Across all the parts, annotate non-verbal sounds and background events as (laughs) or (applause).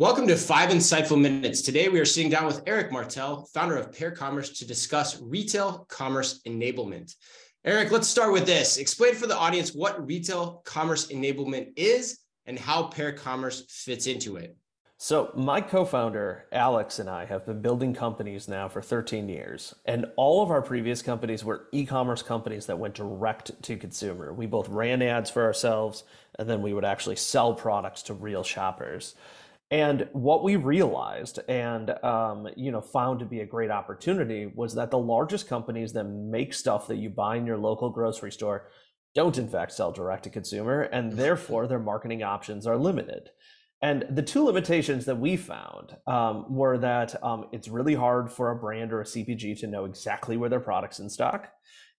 Welcome to Five Insightful Minutes. Today we are sitting down with Eric Martell, founder of Pear Commerce, to discuss retail commerce enablement. Eric, let's start with this. Explain for the audience what retail commerce enablement is and how Pear Commerce fits into it. So, my co founder, Alex, and I have been building companies now for 13 years. And all of our previous companies were e commerce companies that went direct to consumer. We both ran ads for ourselves, and then we would actually sell products to real shoppers. And what we realized and um, you know found to be a great opportunity was that the largest companies that make stuff that you buy in your local grocery store don't in fact sell direct to consumer, and therefore their marketing options are limited. And the two limitations that we found um, were that um, it's really hard for a brand or a CPG to know exactly where their product's in stock.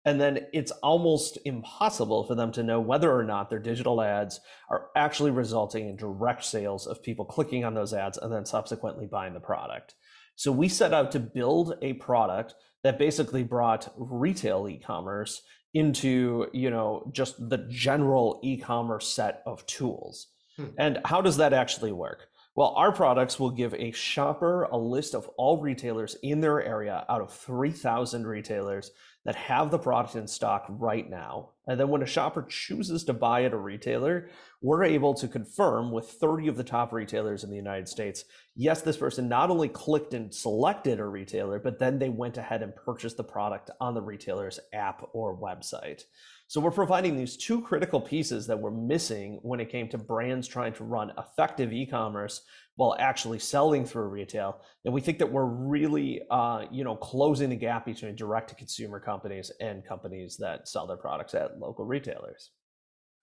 And then it's almost impossible for them to know whether or not their digital ads are actually resulting in direct sales of people clicking on those ads and then subsequently buying the product. So we set out to build a product that basically brought retail e-commerce into, you know, just the general e-commerce set of tools. Hmm. And how does that actually work? Well, our products will give a shopper a list of all retailers in their area out of 3,000 retailers that have the product in stock right now. And then when a shopper chooses to buy at a retailer, we're able to confirm with 30 of the top retailers in the United States yes, this person not only clicked and selected a retailer, but then they went ahead and purchased the product on the retailer's app or website. So we're providing these two critical pieces that were missing when it came to brands trying to run effective e-commerce while actually selling through retail. And we think that we're really, uh, you know, closing the gap between direct-to-consumer companies and companies that sell their products at local retailers.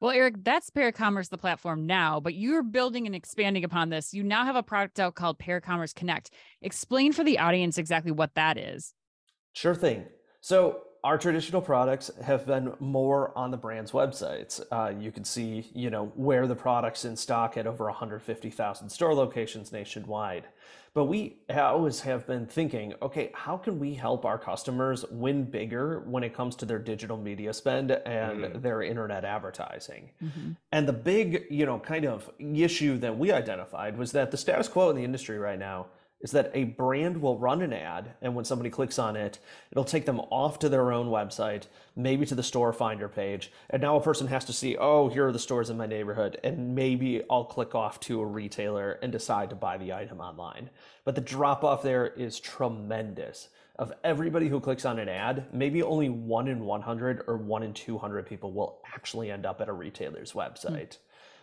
Well, Eric, that's Pear Commerce, the platform now, but you're building and expanding upon this. You now have a product out called Pear Commerce Connect. Explain for the audience exactly what that is. Sure thing. So our traditional products have been more on the brand's websites. Uh, you can see, you know, where the product's in stock at over 150,000 store locations nationwide. But we always have been thinking, okay, how can we help our customers win bigger when it comes to their digital media spend and mm. their internet advertising? Mm-hmm. And the big, you know, kind of issue that we identified was that the status quo in the industry right now is that a brand will run an ad and when somebody clicks on it it'll take them off to their own website maybe to the store finder page and now a person has to see oh here are the stores in my neighborhood and maybe i'll click off to a retailer and decide to buy the item online. But the drop off there is tremendous. Of everybody who clicks on an ad maybe only 1 in 100 or 1 in 200 people will actually end up at a retailer's website. Mm.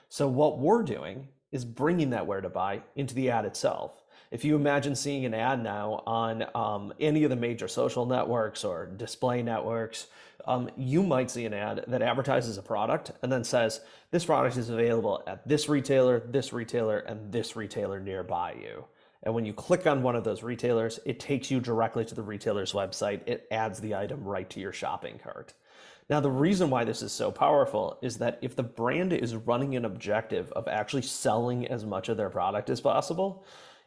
so what we're doing is bringing that where to buy into the ad itself if you imagine seeing an ad now on um, any of the major social networks or display networks, um, you might see an ad that advertises a product and then says, this product is available at this retailer, this retailer, and this retailer nearby you. And when you click on one of those retailers, it takes you directly to the retailer's website. It adds the item right to your shopping cart. Now, the reason why this is so powerful is that if the brand is running an objective of actually selling as much of their product as possible,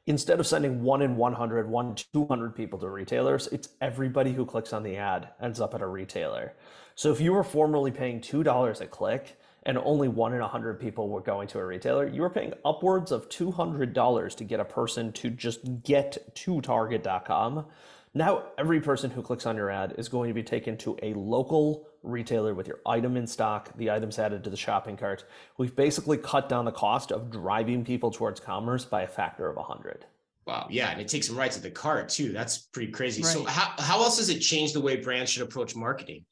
instead of sending one in 100, one in 200 people to retailers, it's everybody who clicks on the ad ends up at a retailer. So if you were formerly paying $2 a click and only one in 100 people were going to a retailer, you were paying upwards of $200 to get a person to just get to target.com. Now, every person who clicks on your ad is going to be taken to a local retailer with your item in stock, the items added to the shopping cart. We've basically cut down the cost of driving people towards commerce by a factor of 100. Wow. Yeah. And it takes them right to the cart too. That's pretty crazy. Right. So how, how else does it change the way brands should approach marketing?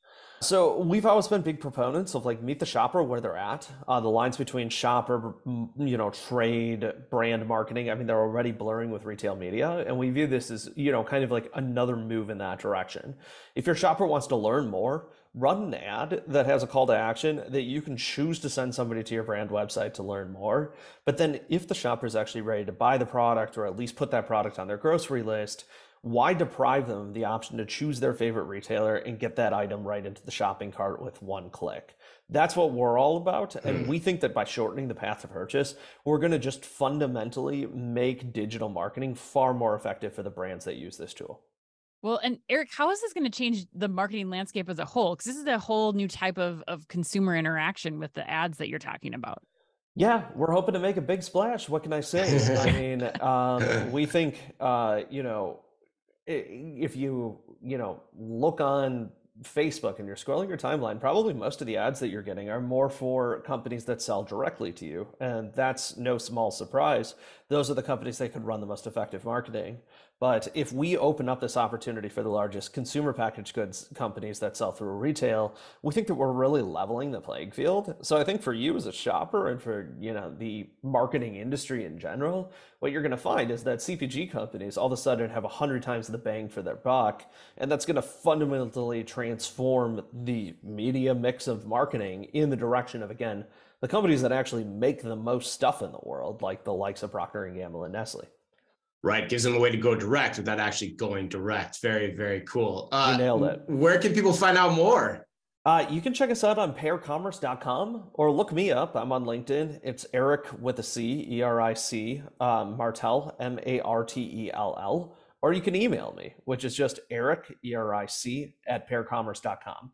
So we've always been big proponents of like meet the shopper where they're at. Uh, the lines between shopper, you know, trade, brand marketing. I mean, they're already blurring with retail media, and we view this as you know kind of like another move in that direction. If your shopper wants to learn more, run an ad that has a call to action that you can choose to send somebody to your brand website to learn more. But then if the shopper is actually ready to buy the product or at least put that product on their grocery list, why deprive them of the option to choose their favorite retailer and get that item right into the shopping cart with one click? That's what we're all about. And hmm. we think that by shortening the path to purchase, we're going to just fundamentally make digital marketing far more effective for the brands that use this tool. Well, and Eric, how is this going to change the marketing landscape as a whole? Because this is a whole new type of, of consumer interaction with the ads that you're talking about. Yeah, we're hoping to make a big splash. What can I say? I (laughs) mean, um, we think, uh, you know, if you, you know, look on Facebook and you're scrolling your timeline, probably most of the ads that you're getting are more for companies that sell directly to you. And that's no small surprise. Those are the companies that could run the most effective marketing. But if we open up this opportunity for the largest consumer packaged goods companies that sell through retail, we think that we're really leveling the playing field. So I think for you as a shopper and for you know the marketing industry in general, what you're going to find is that CPG companies all of a sudden have a hundred times the bang for their buck, and that's going to fundamentally transform the media mix of marketing in the direction of again the companies that actually make the most stuff in the world, like the likes of Procter and Gamble and Nestle right? Gives them a way to go direct without actually going direct. Very, very cool. Uh, you nailed it. Where can people find out more? Uh, you can check us out on pearcommerce.com or look me up. I'm on LinkedIn. It's Eric with a C, E R I C, um, Martell, M A R T E L L. Or you can email me, which is just Eric, E R I C, at pearcommerce.com.